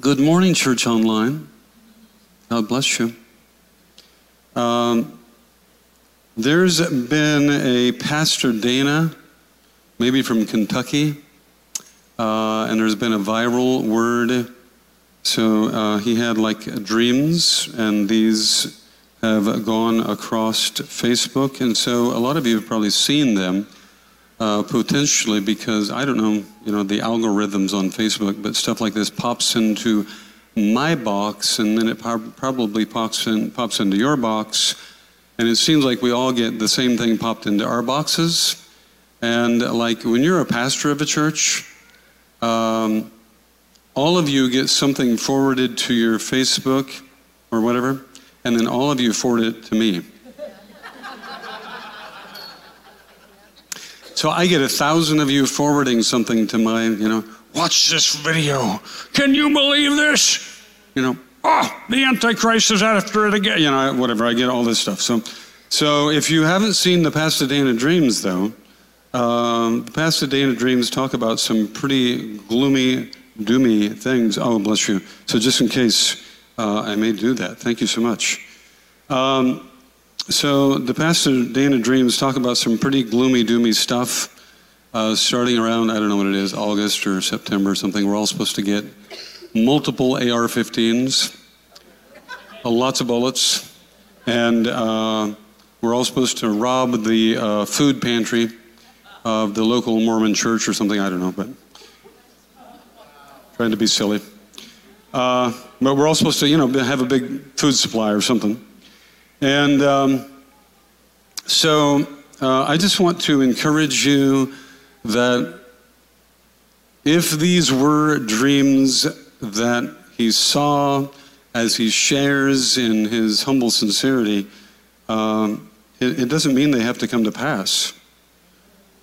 Good morning, Church Online. God bless you. Um, there's been a Pastor Dana, maybe from Kentucky, uh, and there's been a viral word. So uh, he had like dreams, and these have gone across Facebook. And so a lot of you have probably seen them uh, potentially because I don't know, you know, the algorithms on Facebook, but stuff like this pops into my box, and then it probably pops in, pops into your box, and it seems like we all get the same thing popped into our boxes. And like when you're a pastor of a church, um, all of you get something forwarded to your Facebook or whatever, and then all of you forward it to me. So I get a thousand of you forwarding something to my, you know, watch this video. Can you believe this? You know, oh, the Antichrist is after it again. You know, whatever. I get all this stuff. So, so if you haven't seen the Pastor Dana Dreams, though, um, the Pastor Dana Dreams talk about some pretty gloomy, doomy things. Oh, bless you. So just in case uh, I may do that, thank you so much. Um, so the Pastor Dana Dreams talk about some pretty gloomy, doomy stuff. Uh, starting around, I don't know what it is, August or September or something, we're all supposed to get multiple AR 15s, uh, lots of bullets, and uh, we're all supposed to rob the uh, food pantry of the local Mormon church or something, I don't know, but trying to be silly. Uh, but we're all supposed to, you know, have a big food supply or something. And um, so uh, I just want to encourage you that if these were dreams that he saw as he shares in his humble sincerity, um, it, it, doesn't mean they have to come to pass.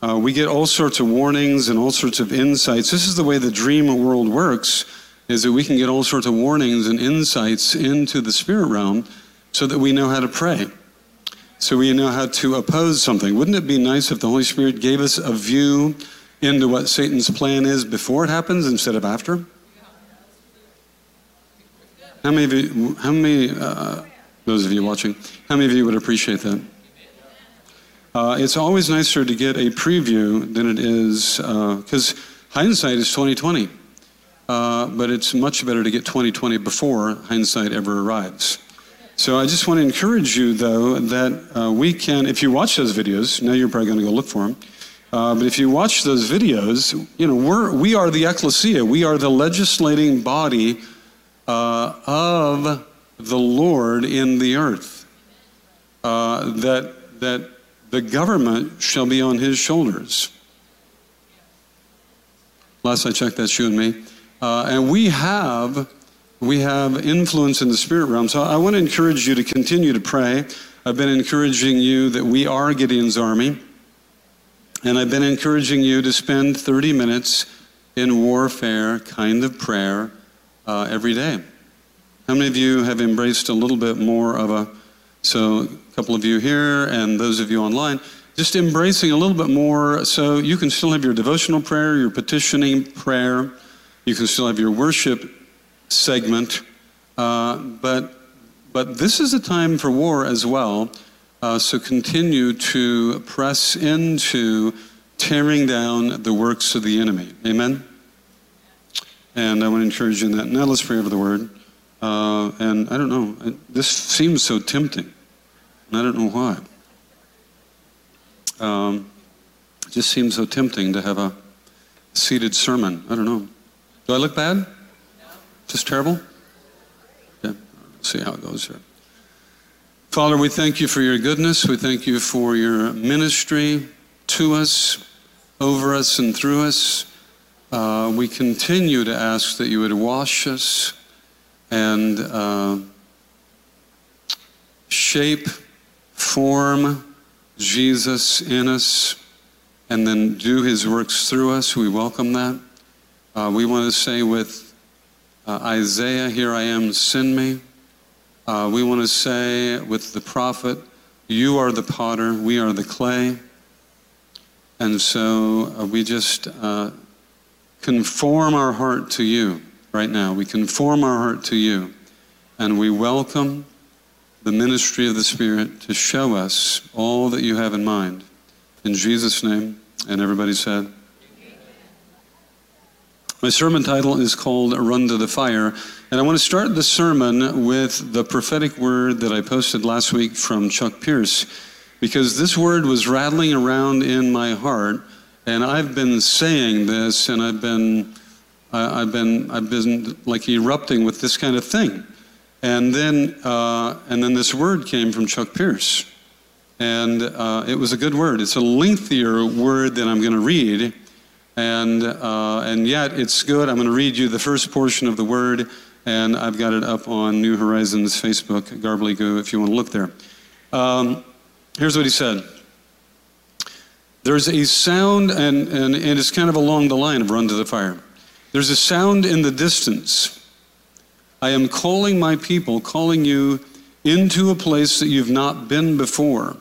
Uh, we get all sorts of warnings and all sorts of insights. This is the way the dream world works, is that we can get all sorts of warnings and insights into the spirit realm so that we know how to pray, so we know how to oppose something. Wouldn't it be nice if the Holy Spirit gave us a view into what Satan's plan is before it happens instead of after? How many of you, how many, uh, those of you watching, how many of you would appreciate that? Uh, it's always nicer to get a preview than it is, because uh, hindsight is 2020. Uh, but it's much better to get 2020 before hindsight ever arrives. So I just want to encourage you, though, that uh, we can, if you watch those videos, now you're probably going to go look for them. Uh, but if you watch those videos, you know, we're, we are the ecclesia. We are the legislating body uh, of the Lord in the earth. Uh, that, that the government shall be on his shoulders. Last I checked, that's you and me. Uh, and we have we have influence in the spirit realm. So I want to encourage you to continue to pray. I've been encouraging you that we are Gideon's army. And I've been encouraging you to spend 30 minutes in warfare kind of prayer uh, every day. How many of you have embraced a little bit more of a, so a couple of you here and those of you online, just embracing a little bit more so you can still have your devotional prayer, your petitioning prayer, you can still have your worship segment. Uh, but, but this is a time for war as well. Uh, so continue to press into tearing down the works of the enemy. Amen? And I want to encourage you in that. Now let's pray over the word. Uh, and I don't know, this seems so tempting. And I don't know why. Um, it just seems so tempting to have a seated sermon. I don't know. Do I look bad? Just terrible? Yeah, see how it goes here. Father, we thank you for your goodness. We thank you for your ministry to us, over us, and through us. Uh, we continue to ask that you would wash us and uh, shape, form Jesus in us, and then do his works through us. We welcome that. Uh, we want to say with uh, Isaiah, here I am, send me. Uh, we want to say with the prophet, you are the potter, we are the clay. And so uh, we just uh, conform our heart to you. right now. We conform our heart to you, and we welcome the ministry of the Spirit to show us all that you have in mind. In Jesus' name, and everybody said, my sermon title is called Run to the Fire, and I want to start the sermon with the prophetic word that I posted last week from Chuck Pierce, because this word was rattling around in my heart, and I've been saying this, and I've been, I, have been, I've been like erupting with this kind of thing, and then, uh, and then this word came from Chuck Pierce, and uh, it was a good word. It's a lengthier word than I'm going to read and, uh, and yet it's good. I'm going to read you the first portion of the word, and I've got it up on New Horizons Facebook, Garbly if you want to look there. Um, here's what he said. There's a sound, and, and, and it's kind of along the line of run to the fire. There's a sound in the distance. I am calling my people, calling you into a place that you've not been before.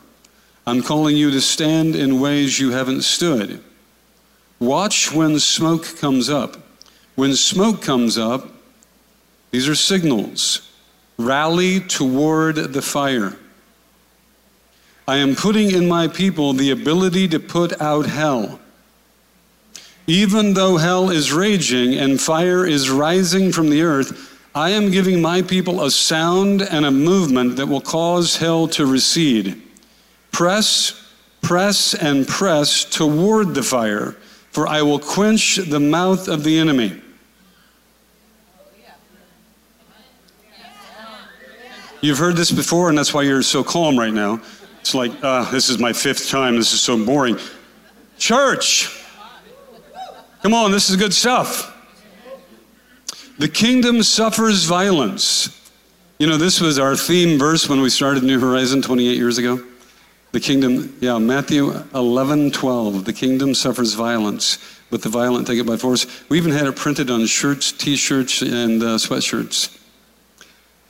I'm calling you to stand in ways you haven't stood. Watch when smoke comes up. When smoke comes up, these are signals. Rally toward the fire. I am putting in my people the ability to put out hell. Even though hell is raging and fire is rising from the earth, I am giving my people a sound and a movement that will cause hell to recede. Press, press, and press toward the fire for I will quench the mouth of the enemy. You've heard this before, and that's why you're so calm right now. It's like, uh, this is my fifth time. This is so boring. Church, come on, this is good stuff. The kingdom suffers violence. You know, this was our theme verse when we started New Horizon 28 years ago. The kingdom, yeah, Matthew 11, 12. The kingdom suffers violence, but the violent take it by force. We even had it printed on shirts, t shirts, and uh, sweatshirts.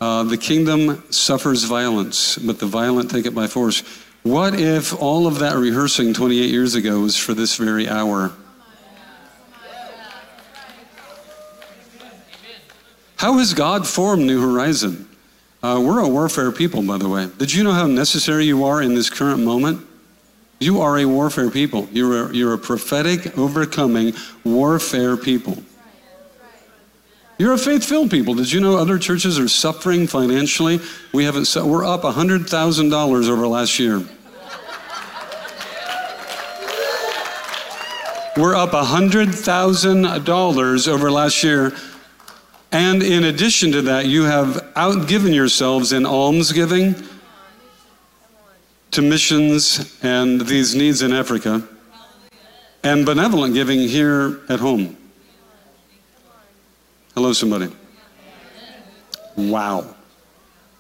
Uh, the kingdom suffers violence, but the violent take it by force. What if all of that rehearsing 28 years ago was for this very hour? How has God formed New Horizon? Uh, we're a warfare people, by the way. Did you know how necessary you are in this current moment? You are a warfare people. You're a, you're a prophetic, overcoming warfare people. You're a faith-filled people. Did you know other churches are suffering financially? We haven't. We're up hundred thousand dollars over last year. We're up hundred thousand dollars over last year and in addition to that, you have outgiven yourselves in almsgiving to missions and these needs in Africa, and benevolent giving here at home. Hello, somebody. Wow.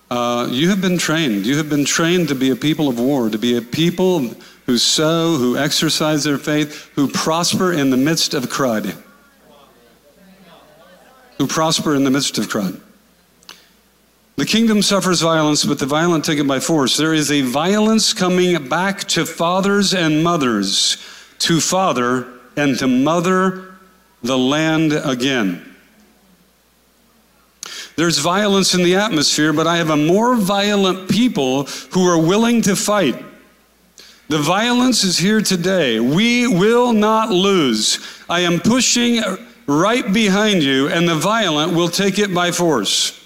Uh, you have been trained. You have been trained to be a people of war, to be a people who sow, who exercise their faith, who prosper in the midst of crud who prosper in the midst of crime. The kingdom suffers violence, but the violent take it by force. There is a violence coming back to fathers and mothers, to father and to mother the land again. There's violence in the atmosphere, but I have a more violent people who are willing to fight. The violence is here today. We will not lose. I am pushing right behind you, and the violent will take it by force.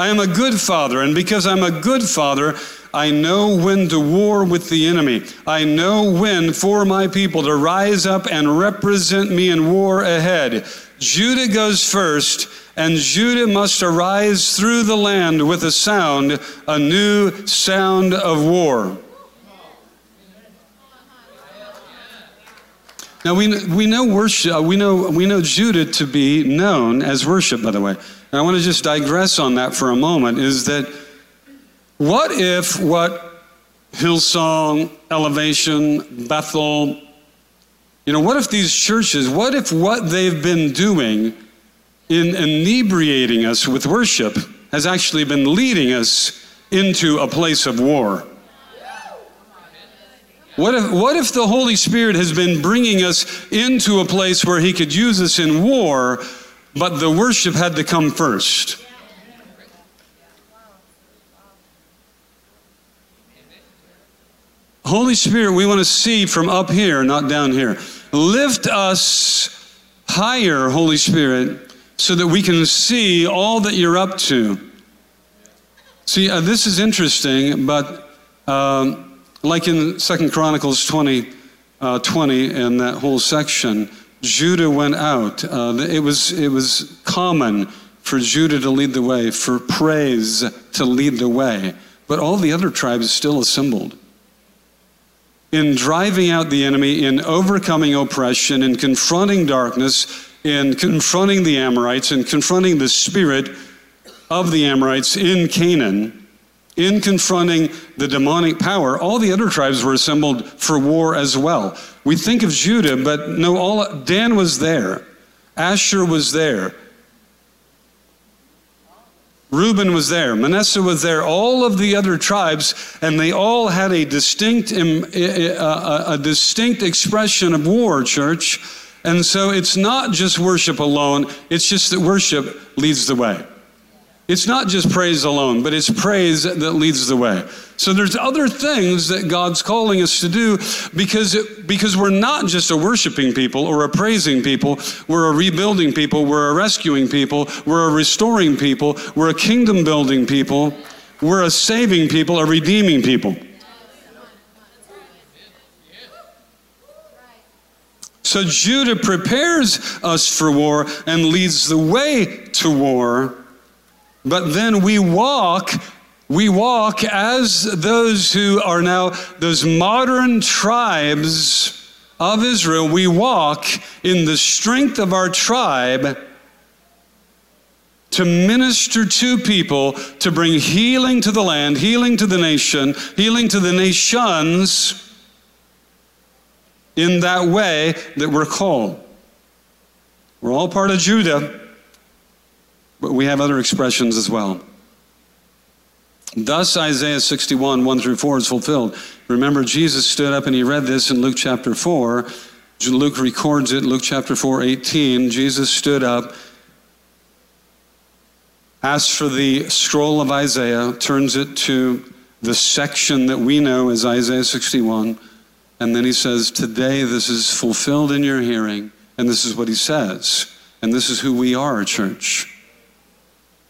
I am a good father, and because I'm a good father, I know when to war with the enemy. I know when for my people to rise up and represent me in war ahead. Judah goes first, and Judah must arise through the land with a sound, a new sound of war. Now we, we know worship, we know, we know Judah to be known as worship, by the way. I want to just digress on that for a moment is that what if what Hillsong, Elevation, Bethel, you know, what if these churches, what if what they've been doing in inebriating us with worship has actually been leading us into a place of war? What if, what if the Holy Spirit has been bringing us into a place where He could use us in war? But the worship had to come first. Holy Spirit, we want to see from up here, not down here. Lift us higher, Holy Spirit, so that we can see all that you're up to. See, uh, this is interesting, but um, like in Second Chronicles 20, uh, 20, and that whole section, Judah went out. Uh, it, was, it was common for Judah to lead the way, for praise to lead the way, but all the other tribes still assembled in driving out the enemy, in overcoming oppression, in confronting darkness, in confronting the Amorites, in confronting the spirit of the Amorites in Canaan, in confronting the demonic power, all the other tribes were assembled for war as well. We think of Judah, but no, all Dan was there, Asher was there, Reuben was there, Manasseh was there, all of the other tribes, and they all had a distinct, a distinct expression of war, church. And so it's not just worship alone, it's just that worship leads the way. It's not just praise alone, but it's praise that leads the way. So there's other things that God's calling us to do because, because we're not just a worshiping people or a praising people, we're a rebuilding people, we're a rescuing people, we're a restoring people, we're a kingdom building people, we're a saving people, a redeeming people. So Judah prepares us for war and leads the way to war. But then we walk, we walk as those who are now those modern tribes of Israel. We walk in the strength of our tribe to minister to people, to bring healing to the land, healing to the nation, healing to the nations in that way that we're called. We're all part of Judah. But we have other expressions as well. Thus, Isaiah 61, 1 through 4 is fulfilled. Remember, Jesus stood up and he read this in Luke chapter 4. Luke records it, Luke chapter 4, 18. Jesus stood up, asked for the scroll of Isaiah, turns it to the section that we know as Isaiah 61, and then he says, Today this is fulfilled in your hearing. And this is what he says. And this is who we are, church.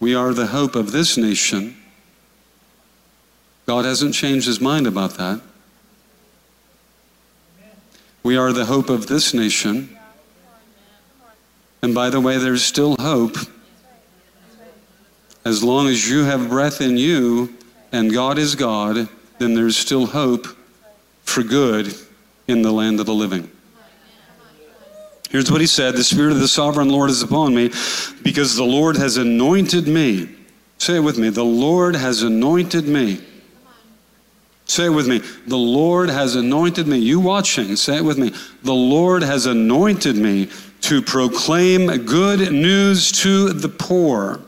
We are the hope of this nation. God hasn't changed his mind about that. We are the hope of this nation. And by the way, there's still hope. As long as you have breath in you and God is God, then there's still hope for good in the land of the living. Here's what he said The Spirit of the sovereign Lord is upon me because the Lord has anointed me. Say it with me. The Lord has anointed me. Say it with me. The Lord has anointed me. You watching, say it with me. The Lord has anointed me to proclaim good news to the poor.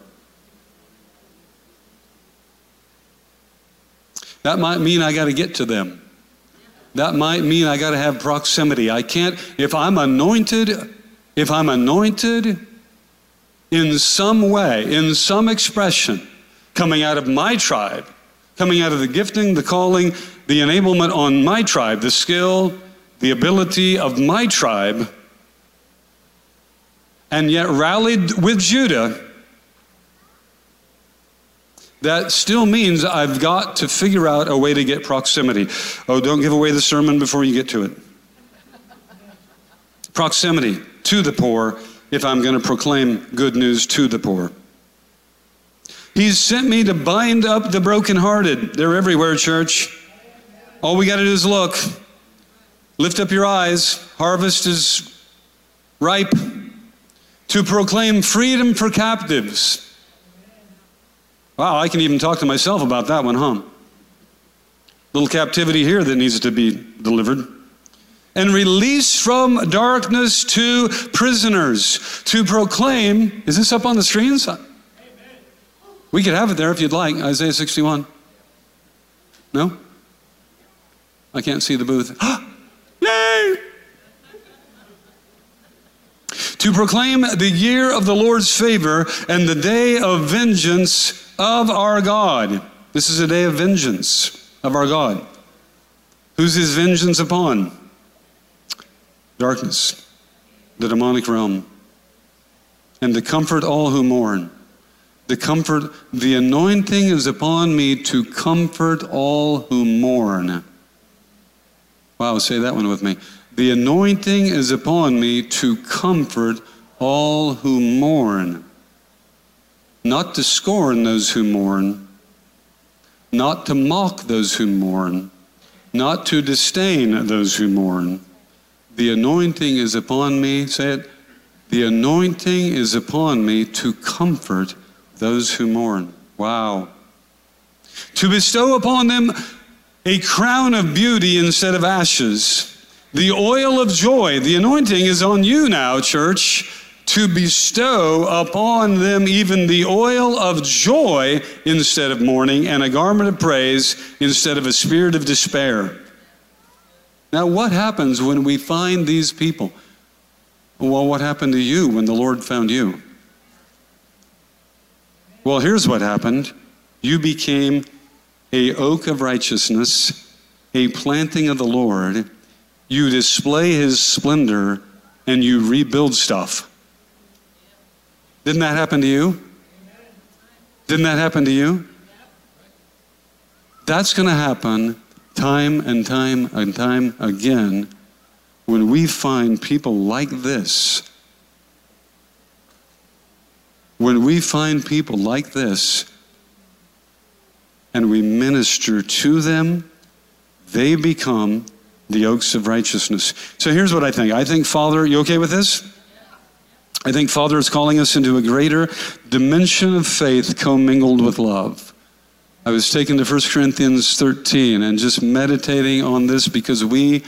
That might mean I got to get to them. That might mean I got to have proximity. I can't, if I'm anointed, if I'm anointed in some way, in some expression, coming out of my tribe, coming out of the gifting, the calling, the enablement on my tribe, the skill, the ability of my tribe, and yet rallied with Judah that still means I've got to figure out a way to get proximity. Oh, don't give away the sermon before you get to it. proximity to the poor if I'm going to proclaim good news to the poor. He's sent me to bind up the brokenhearted. They're everywhere, church. All we got to do is look. Lift up your eyes. Harvest is ripe. To proclaim freedom for captives Wow, I can even talk to myself about that one, huh? Little captivity here that needs to be delivered. And release from darkness to prisoners to proclaim. Is this up on the screens? Amen. We could have it there if you'd like. Isaiah 61. No? I can't see the booth. to proclaim the year of the Lord's favor and the day of vengeance of our God. This is a day of vengeance of our God. Who's his vengeance upon? Darkness, the demonic realm. And to comfort all who mourn. The comfort, the anointing is upon me to comfort all who mourn. Wow, say that one with me. The anointing is upon me to comfort all who mourn. Not to scorn those who mourn, not to mock those who mourn, not to disdain those who mourn. The anointing is upon me, say it, the anointing is upon me to comfort those who mourn. Wow. To bestow upon them a crown of beauty instead of ashes, the oil of joy. The anointing is on you now, church to bestow upon them even the oil of joy instead of mourning, and a garment of praise instead of a spirit of despair. Now, what happens when we find these people? Well, what happened to you when the Lord found you? Well, here's what happened you became a oak of righteousness, a planting of the Lord. You display his splendor and you rebuild stuff. Didn't that happen to you? Didn't that happen to you? That's going to happen time and time and time again when we find people like this. When we find people like this and we minister to them, they become the oaks of righteousness. So here's what I think. I think, Father, you okay with this? I think Father is calling us into a greater dimension of faith commingled with love. I was taken to 1 Corinthians 13 and just meditating on this because we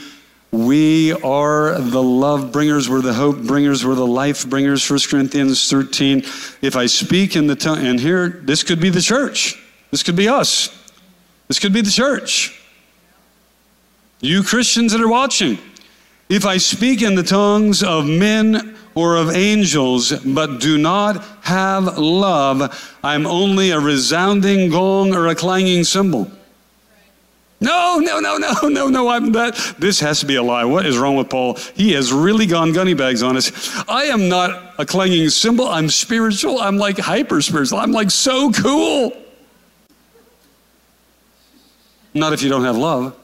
we are the love bringers, we're the hope bringers, we're the life bringers. 1 Corinthians 13. If I speak in the tongue, and here, this could be the church. This could be us. This could be the church. You Christians that are watching, if I speak in the tongues of men or of angels, but do not have love, I'm only a resounding gong or a clanging cymbal. No, no, no, no, no, no. I'm that. This has to be a lie. What is wrong with Paul? He has really gone gunny bags on us. I am not a clanging cymbal. I'm spiritual. I'm like hyper spiritual. I'm like so cool. Not if you don't have love.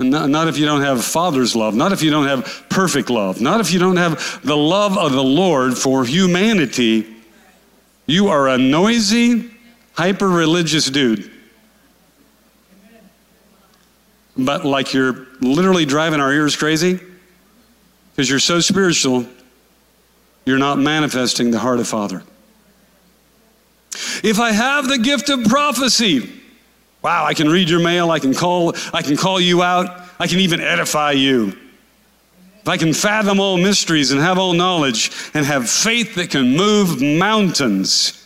Not, if you don't have Father's love, not if you don't have perfect love, not if you don't have the love of the Lord for humanity. You are a noisy, hyper religious dude. But like you're literally driving our ears crazy because you're so spiritual, you're not manifesting the heart of Father. If I have the gift of prophecy, Wow, I can read your mail, I can call, I can call you out, I can even edify you. If I can fathom all mysteries and have all knowledge and have faith that can move mountains.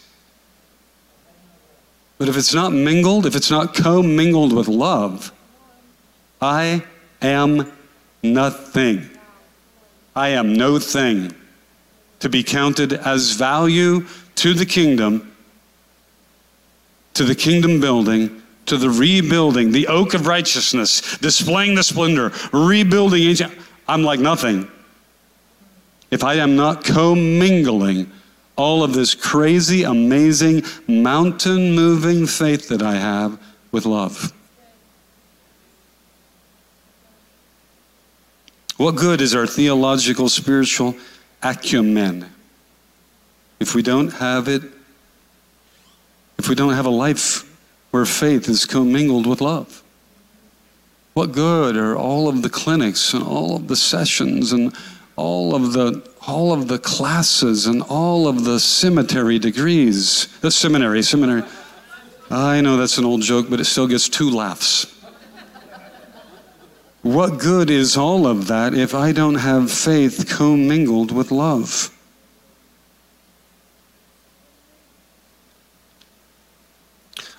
But if it's not mingled, if it's not co-mingled with love, I am nothing. I am no thing to be counted as value to the kingdom, to the kingdom building, to the rebuilding, the oak of righteousness, displaying the splendor, rebuilding. I'm like nothing. If I am not commingling all of this crazy, amazing, mountain moving faith that I have with love. What good is our theological, spiritual acumen if we don't have it, if we don't have a life where faith is commingled with love. What good are all of the clinics and all of the sessions and all of the all of the classes and all of the cemetery degrees? The seminary, seminary. I know that's an old joke, but it still gets two laughs. What good is all of that if I don't have faith commingled with love?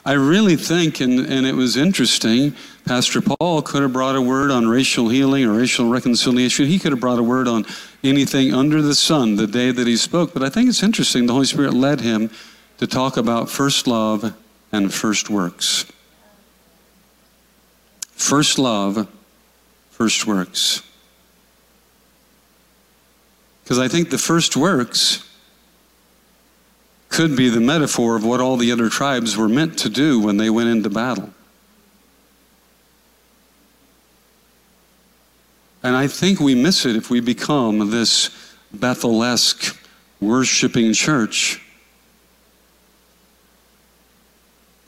I really think, and, and it was interesting, Pastor Paul could have brought a word on racial healing or racial reconciliation. He could have brought a word on anything under the sun the day that he spoke. But I think it's interesting, the Holy Spirit led him to talk about first love and first works. First love, first works. Because I think the first works could be the metaphor of what all the other tribes were meant to do when they went into battle. And I think we miss it if we become this Bethel-esque worshiping church.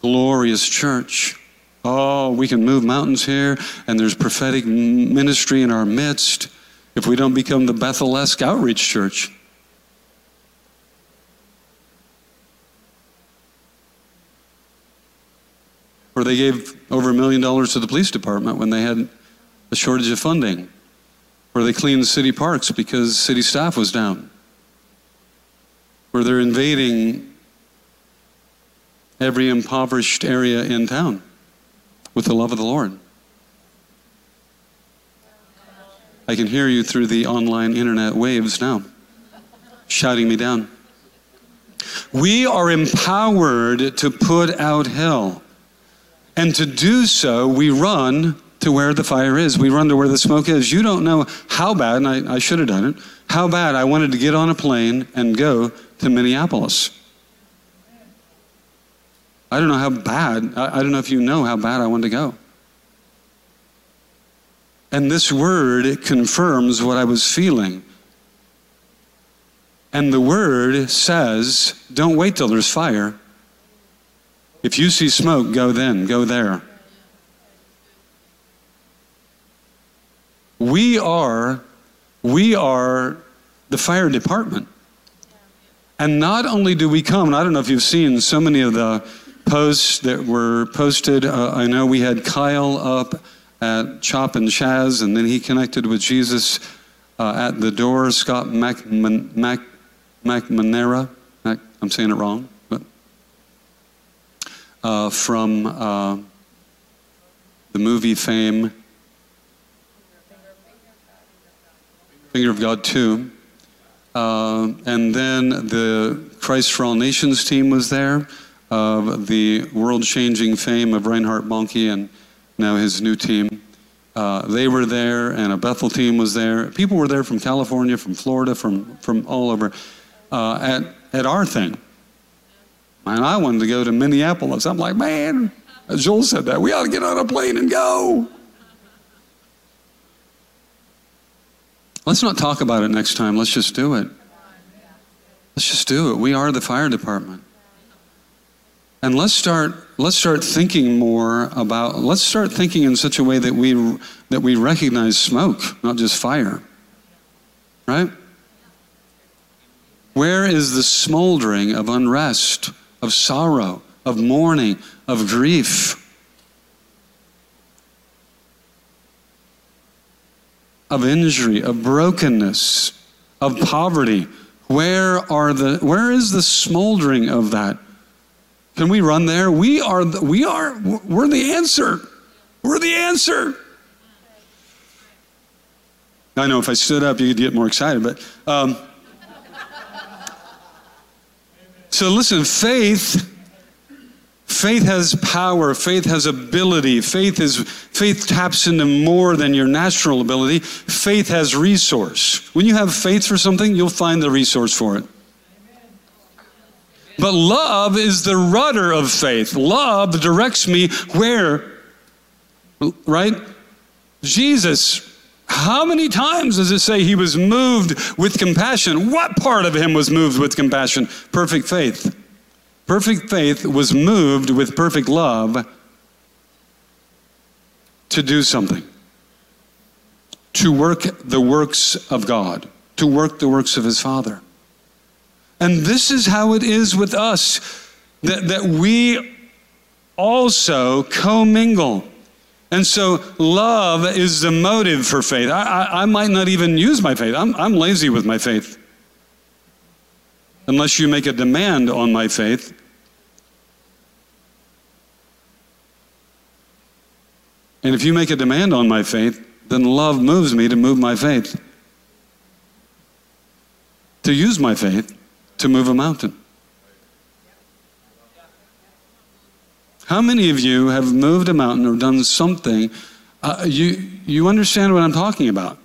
Glorious church. Oh, we can move mountains here, and there's prophetic ministry in our midst if we don't become the Bethel-esque outreach church. Where they gave over a million dollars to the police department when they had a shortage of funding. Where they cleaned city parks because city staff was down. Where they're invading every impoverished area in town with the love of the Lord. I can hear you through the online internet waves now, shouting me down. We are empowered to put out hell. And to do so, we run to where the fire is. We run to where the smoke is. You don't know how bad, and I, I should have done it, how bad I wanted to get on a plane and go to Minneapolis. I don't know how bad, I, I don't know if you know how bad I wanted to go. And this word it confirms what I was feeling. And the word says, don't wait till there's fire. If you see smoke, go then, go there. We are, we are the fire department. And not only do we come, and I don't know if you've seen so many of the posts that were posted. Uh, I know we had Kyle up at Chop and Chaz, and then he connected with Jesus uh, at the door. Scott Mac, Mac, McManera, Mac, I'm saying it wrong, uh, from uh, the movie fame, Finger of God 2. Uh, and then the Christ for All Nations team was there, of the world changing fame of Reinhard Bonnke and now his new team. Uh, they were there, and a Bethel team was there. People were there from California, from Florida, from, from all over uh, at, at our thing. And I wanted to go to Minneapolis. I'm like, man, Joel said that. We ought to get on a plane and go. Let's not talk about it next time. Let's just do it. Let's just do it. We are the fire department. And let's start let's start thinking more about let's start thinking in such a way that we that we recognize smoke, not just fire. Right? Where is the smoldering of unrest, of sorrow, of mourning, of grief? Of injury, of brokenness, of poverty. Where are the where is the smoldering of that? Can we run there? We are, the, we are, we're the answer. We're the answer. I know if I stood up, you'd get more excited, but. Um, so listen, faith. Faith has power. Faith has ability. Faith is faith taps into more than your natural ability. Faith has resource. When you have faith for something, you'll find the resource for it. But love is the rudder of faith. Love directs me where? Right? Jesus, how many times does it say he was moved with compassion? What part of him was moved with compassion? Perfect faith. Perfect faith was moved with perfect love to do something, to work the works of God, to work the works of his Father. And this is how it is with us that, that we also commingle. And so love is the motive for faith. I, I, I might not even use my faith, I'm, I'm lazy with my faith. Unless you make a demand on my faith, And if you make a demand on my faith, then love moves me to move my faith, to use my faith to move a mountain. How many of you have moved a mountain or done something? Uh, you, you understand what I'm talking about.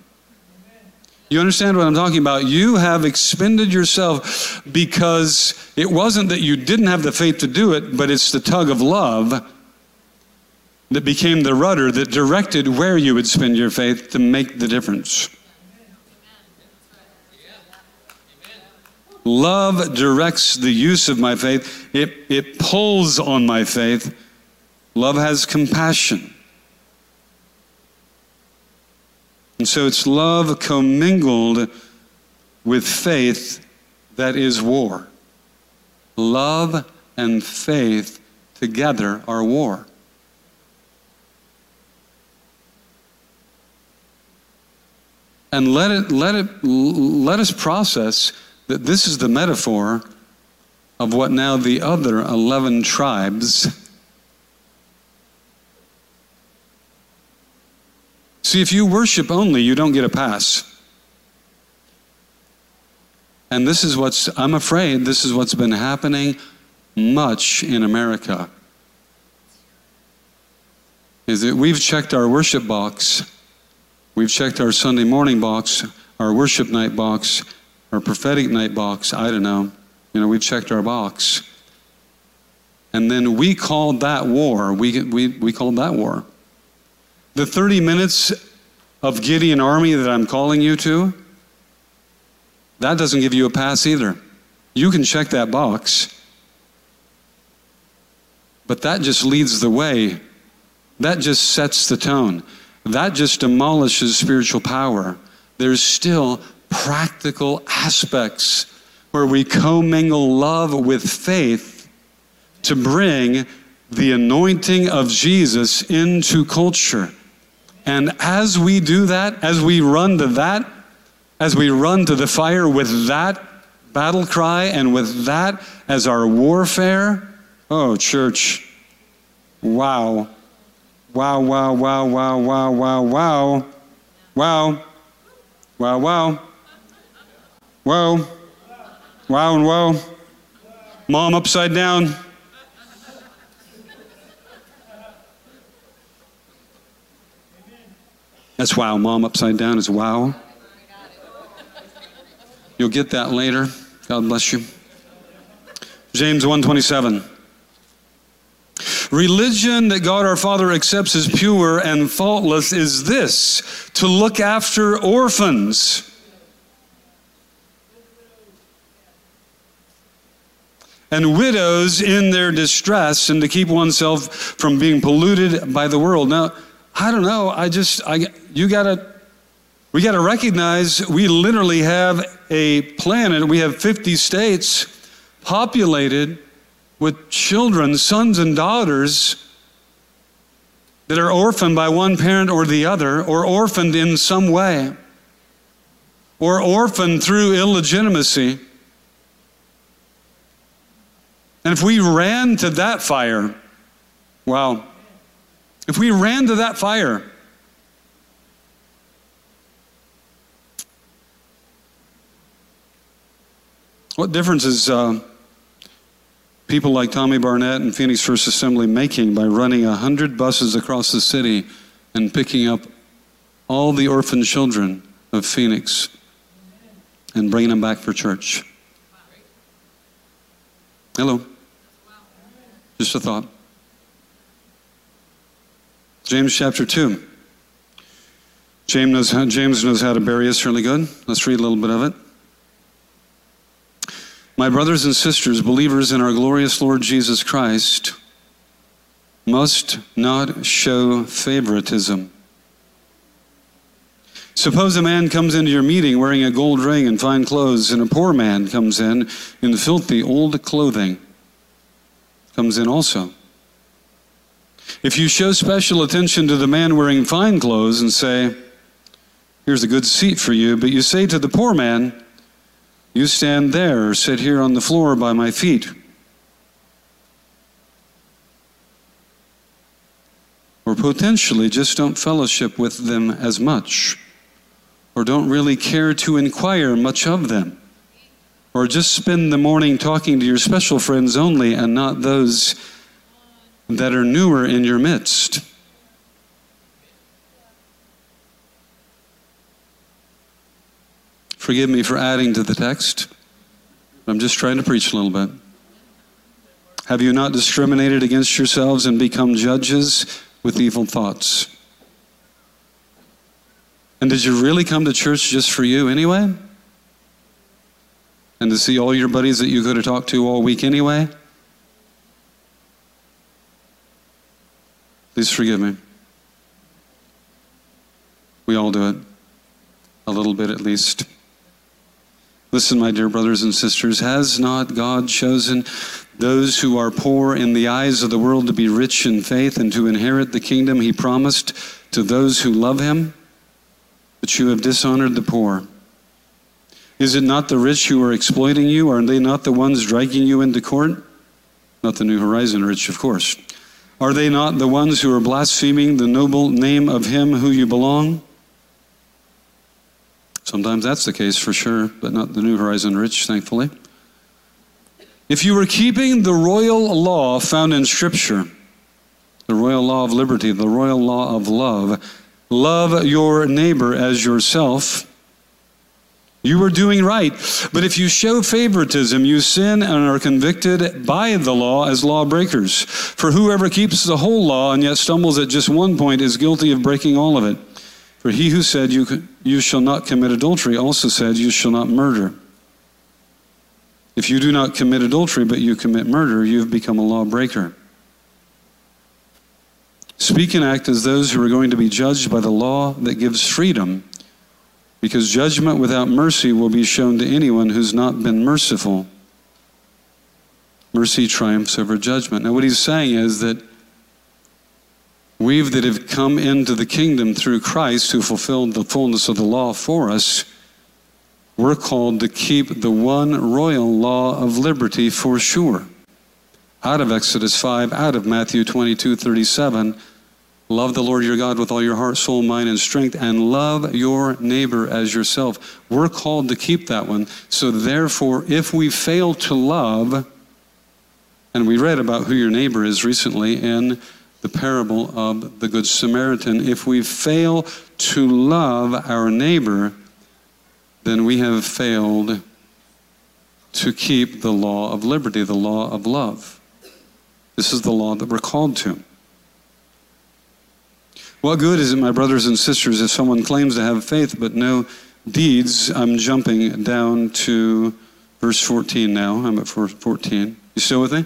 You understand what I'm talking about? You have expended yourself because it wasn't that you didn't have the faith to do it, but it's the tug of love that became the rudder that directed where you would spend your faith to make the difference. Love directs the use of my faith. It, it pulls on my faith. Love has compassion. And so it's love commingled with faith that is war. Love and faith together are war. And let it let it let us process that this is the metaphor of what now the other 11 tribes See, if you worship only, you don't get a pass. And this is what's, I'm afraid, this is what's been happening much in America. Is that we've checked our worship box, we've checked our Sunday morning box, our worship night box, or prophetic night box, I don't know. You know, we've checked our box. And then we called that war. We, we, we called that war. The 30 minutes of Gideon army that I'm calling you to, that doesn't give you a pass either. You can check that box. But that just leads the way. That just sets the tone. That just demolishes spiritual power. There's still practical aspects where we commingle love with faith to bring the anointing of Jesus into culture. And as we do that, as we run to that, as we run to the fire with that battle cry and with that as our warfare, oh, church, wow. Wow, wow, wow, wow, wow, wow, wow. Wow. Wow, wow. Whoa. Wow and whoa. Mom upside down. That's wow. Mom upside down is wow. You'll get that later. God bless you. James 127. Religion that God our Father accepts as pure and faultless is this to look after orphans and widows in their distress and to keep oneself from being polluted by the world. Now, I don't know. I just, I, you got to, we got to recognize we literally have a planet, we have 50 states populated with children, sons and daughters that are orphaned by one parent or the other, or orphaned in some way, or orphaned through illegitimacy. And if we ran to that fire, wow, if we ran to that fire, what difference is uh, people like Tommy Barnett and Phoenix First Assembly making by running 100 buses across the city and picking up all the orphan children of Phoenix and bringing them back for church? Hello. Just a thought. James chapter 2. James knows, how, James knows how to bury us really good. Let's read a little bit of it. My brothers and sisters, believers in our glorious Lord Jesus Christ, must not show favoritism. Suppose a man comes into your meeting wearing a gold ring and fine clothes, and a poor man comes in in filthy old clothing comes in also. If you show special attention to the man wearing fine clothes and say, Here's a good seat for you, but you say to the poor man, You stand there or sit here on the floor by my feet. Or potentially just don't fellowship with them as much, or don't really care to inquire much of them, or just spend the morning talking to your special friends only and not those that are newer in your midst. Forgive me for adding to the text. I'm just trying to preach a little bit. Have you not discriminated against yourselves and become judges with evil thoughts? And did you really come to church just for you anyway? And to see all your buddies that you could have talked to all week anyway? Please forgive me. We all do it, a little bit at least. Listen, my dear brothers and sisters, has not God chosen those who are poor in the eyes of the world to be rich in faith and to inherit the kingdom he promised to those who love him? But you have dishonored the poor. Is it not the rich who are exploiting you? Are they not the ones dragging you into court? Not the New Horizon rich, of course. Are they not the ones who are blaspheming the noble name of him who you belong? Sometimes that's the case for sure, but not the New Horizon rich, thankfully. If you were keeping the royal law found in Scripture, the royal law of liberty, the royal law of love, love your neighbor as yourself, you are doing right. But if you show favoritism, you sin and are convicted by the law as lawbreakers. For whoever keeps the whole law and yet stumbles at just one point is guilty of breaking all of it. For he who said, you, you shall not commit adultery, also said, You shall not murder. If you do not commit adultery, but you commit murder, you have become a lawbreaker. Speak and act as those who are going to be judged by the law that gives freedom, because judgment without mercy will be shown to anyone who's not been merciful. Mercy triumphs over judgment. Now, what he's saying is that We've that have come into the kingdom through Christ, who fulfilled the fullness of the law for us, we're called to keep the one royal law of liberty for sure. Out of Exodus 5, out of Matthew 22 37, love the Lord your God with all your heart, soul, mind, and strength, and love your neighbor as yourself. We're called to keep that one. So, therefore, if we fail to love, and we read about who your neighbor is recently in the parable of the Good Samaritan. If we fail to love our neighbor, then we have failed to keep the law of liberty, the law of love. This is the law that we're called to. What good is it, my brothers and sisters, if someone claims to have faith but no deeds? I'm jumping down to verse 14 now. I'm at 14. You still with me?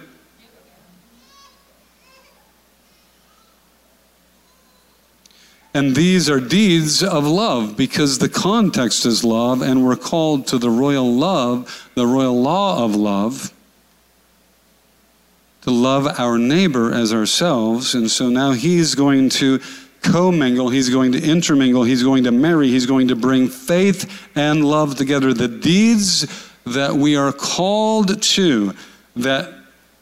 And these are deeds of love because the context is love, and we're called to the royal love, the royal law of love, to love our neighbor as ourselves. And so now he's going to commingle, he's going to intermingle, he's going to marry, he's going to bring faith and love together. The deeds that we are called to that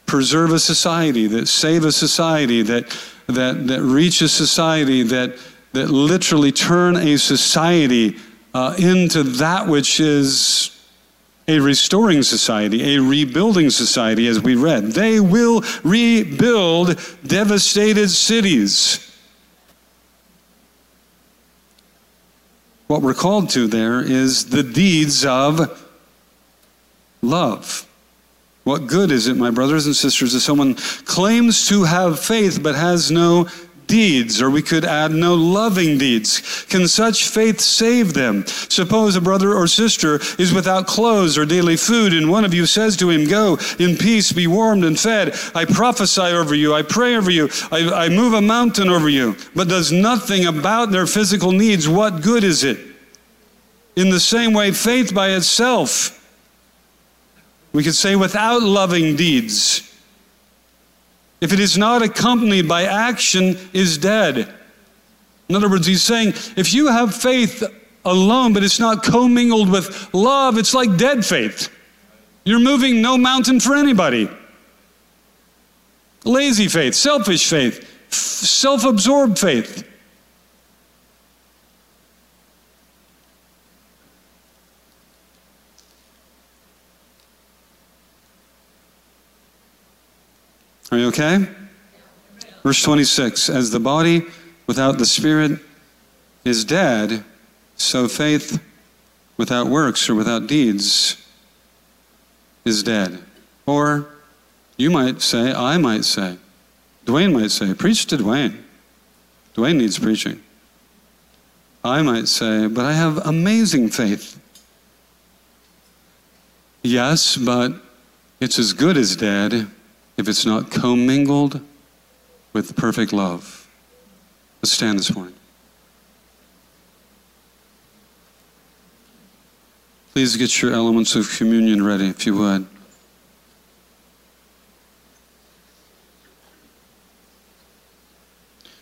preserve a society, that save a society, that, that, that reach a society, that that literally turn a society uh, into that which is a restoring society, a rebuilding society, as we read. They will rebuild devastated cities. What we're called to there is the deeds of love. What good is it, my brothers and sisters, if someone claims to have faith but has no deeds, or we could add no loving deeds. Can such faith save them? Suppose a brother or sister is without clothes or daily food, and one of you says to him, Go in peace, be warmed and fed. I prophesy over you, I pray over you, I, I move a mountain over you, but does nothing about their physical needs. What good is it? In the same way, faith by itself, we could say without loving deeds, if it is not accompanied by action, is dead. In other words, he's saying if you have faith alone, but it's not commingled with love, it's like dead faith. You're moving no mountain for anybody. Lazy faith, selfish faith, self absorbed faith. Are you okay? Verse 26 As the body without the spirit is dead, so faith without works or without deeds is dead. Or you might say, I might say, Dwayne might say, preach to Dwayne. Dwayne needs preaching. I might say, but I have amazing faith. Yes, but it's as good as dead if it's not commingled with perfect love. Let's stand this morning. Please get your elements of communion ready, if you would.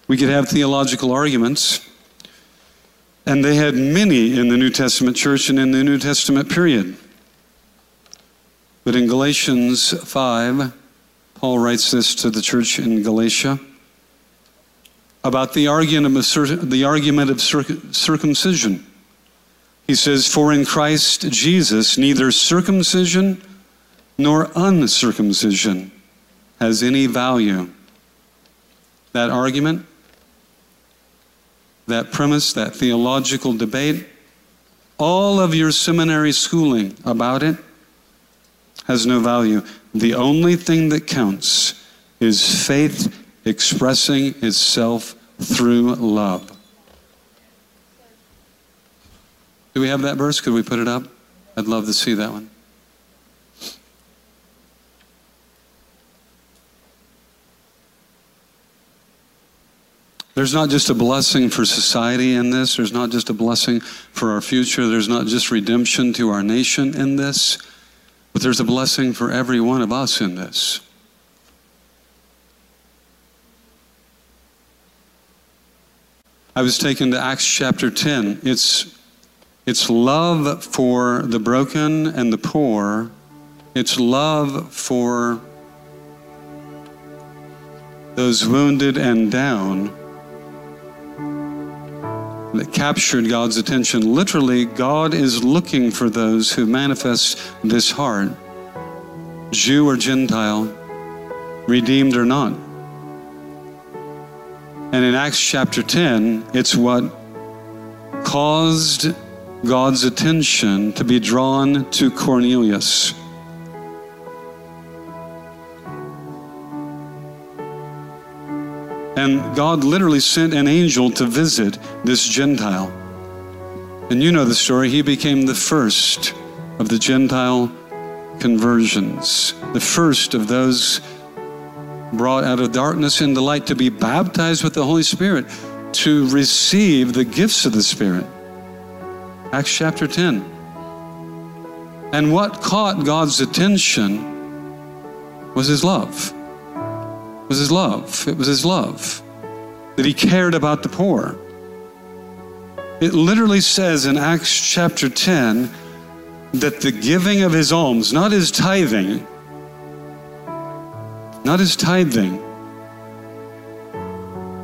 We could have theological arguments, and they had many in the New Testament church and in the New Testament period. But in Galatians 5, Paul writes this to the church in Galatia about the argument of, the argument of circumcision. He says, For in Christ Jesus, neither circumcision nor uncircumcision has any value. That argument, that premise, that theological debate, all of your seminary schooling about it has no value. The only thing that counts is faith expressing itself through love. Do we have that verse? Could we put it up? I'd love to see that one. There's not just a blessing for society in this. There's not just a blessing for our future. There's not just redemption to our nation in this. But there's a blessing for every one of us in this. I was taken to Acts chapter 10. It's, it's love for the broken and the poor. It's love for those wounded and down that captured God's attention. Literally, God is looking for those who manifest this heart, Jew or Gentile, redeemed or not. And in Acts chapter 10, it's what caused God's attention to be drawn to Cornelius. And God literally sent an angel to visit this Gentile. And you know the story. He became the first of the Gentile conversions, the first of those brought out of darkness into light to be baptized with the Holy Spirit, to receive the gifts of the Spirit. Acts chapter 10. And what caught God's attention was his love was his love. It was his love that he cared about the poor. It literally says in Acts chapter 10 that the giving of his alms, not his tithing, not his tithing,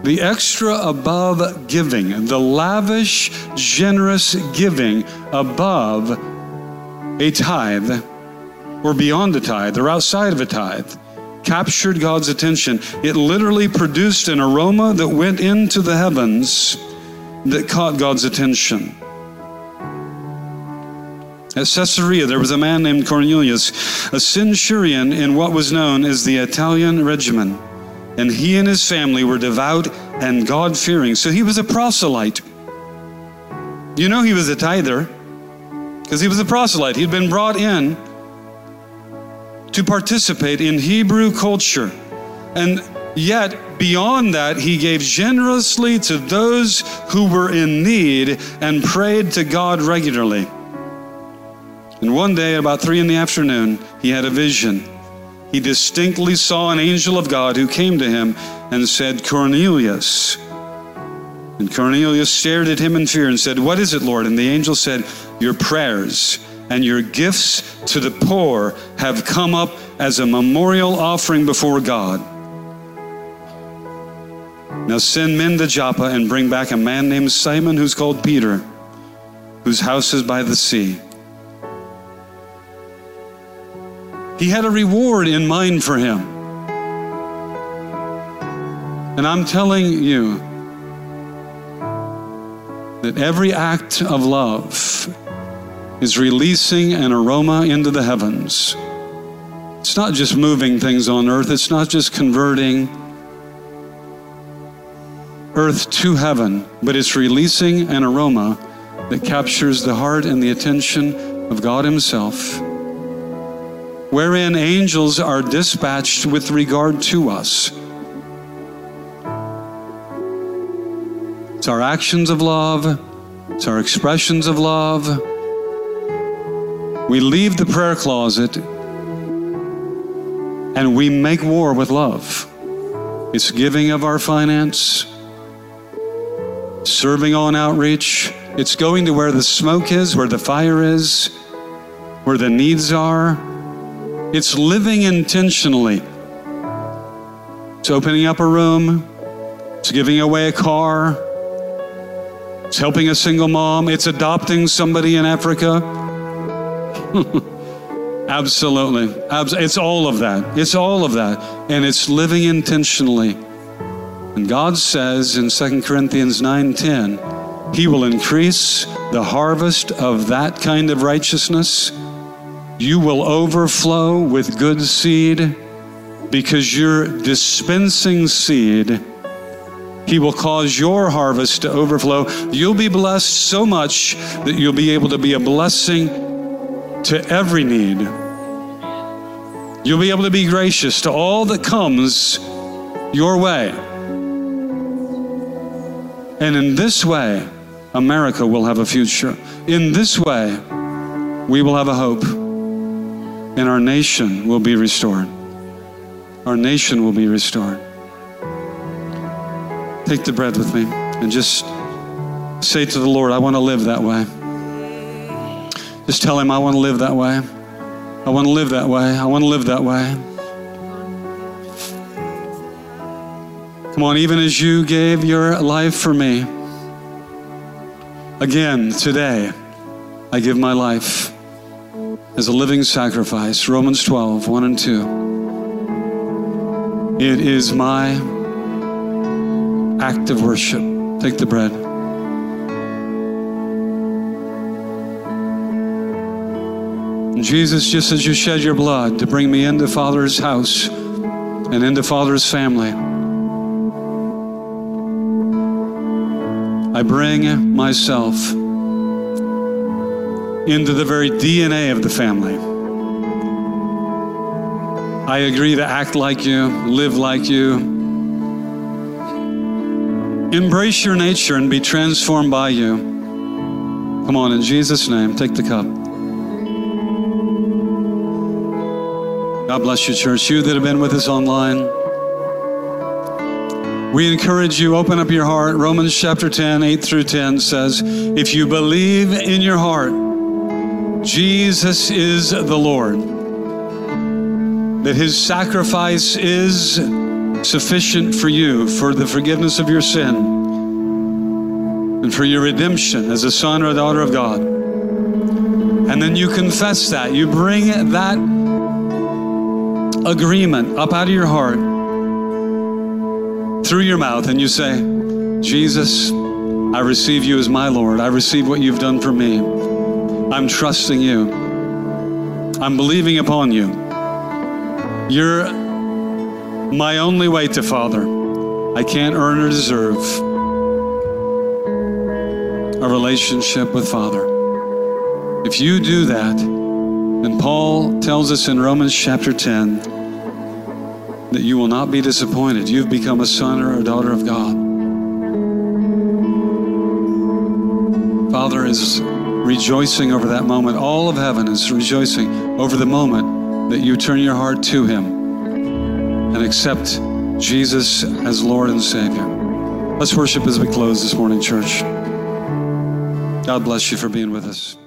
the extra above giving, the lavish, generous giving above a tithe or beyond a tithe or outside of a tithe captured God's attention. It literally produced an aroma that went into the heavens that caught God's attention. At Caesarea, there was a man named Cornelius, a centurion in what was known as the Italian regiment. And he and his family were devout and God fearing. So he was a proselyte. You know, he was a tither because he was a proselyte. He'd been brought in to participate in Hebrew culture. And yet, beyond that, he gave generously to those who were in need and prayed to God regularly. And one day, about three in the afternoon, he had a vision. He distinctly saw an angel of God who came to him and said, Cornelius. And Cornelius stared at him in fear and said, What is it, Lord? And the angel said, Your prayers and your gifts to the poor have come up as a memorial offering before God. Now send men to Joppa and bring back a man named Simon who's called Peter, whose house is by the sea. He had a reward in mind for him. And I'm telling you that every act of love is releasing an aroma into the heavens. It's not just moving things on earth, it's not just converting earth to heaven, but it's releasing an aroma that captures the heart and the attention of God Himself, wherein angels are dispatched with regard to us. It's our actions of love, it's our expressions of love. We leave the prayer closet and we make war with love. It's giving of our finance, serving on outreach. It's going to where the smoke is, where the fire is, where the needs are. It's living intentionally. It's opening up a room. It's giving away a car. It's helping a single mom. It's adopting somebody in Africa. Absolutely. It's all of that. It's all of that. And it's living intentionally. And God says in 2 Corinthians 9:10, he will increase the harvest of that kind of righteousness. You will overflow with good seed because you're dispensing seed. He will cause your harvest to overflow. You'll be blessed so much that you'll be able to be a blessing to every need. You'll be able to be gracious to all that comes your way. And in this way, America will have a future. In this way, we will have a hope. And our nation will be restored. Our nation will be restored. Take the bread with me and just say to the Lord, I want to live that way. Just tell Him, I want to live that way. I want to live that way. I want to live that way. Come on, even as you gave your life for me, again, today, I give my life as a living sacrifice. Romans 12, 1 and 2. It is my act of worship. Take the bread. Jesus, just as you shed your blood to bring me into Father's house and into Father's family, I bring myself into the very DNA of the family. I agree to act like you, live like you, embrace your nature and be transformed by you. Come on, in Jesus' name, take the cup. God bless you, church. You that have been with us online. We encourage you, open up your heart. Romans chapter 10, 8 through 10 says, If you believe in your heart, Jesus is the Lord, that his sacrifice is sufficient for you for the forgiveness of your sin and for your redemption as a son or a daughter of God. And then you confess that. You bring that agreement up out of your heart through your mouth and you say, Jesus, I receive you as my Lord. I receive what you've done for me. I'm trusting you. I'm believing upon you. You're my only way to Father. I can't earn or deserve a relationship with Father. If you do that, then Paul tells us in Romans chapter 10 that you will not be disappointed. You've become a son or a daughter of God. Father is rejoicing over that moment. All of heaven is rejoicing over the moment that you turn your heart to Him and accept Jesus as Lord and Savior. Let's worship as we close this morning, church. God bless you for being with us.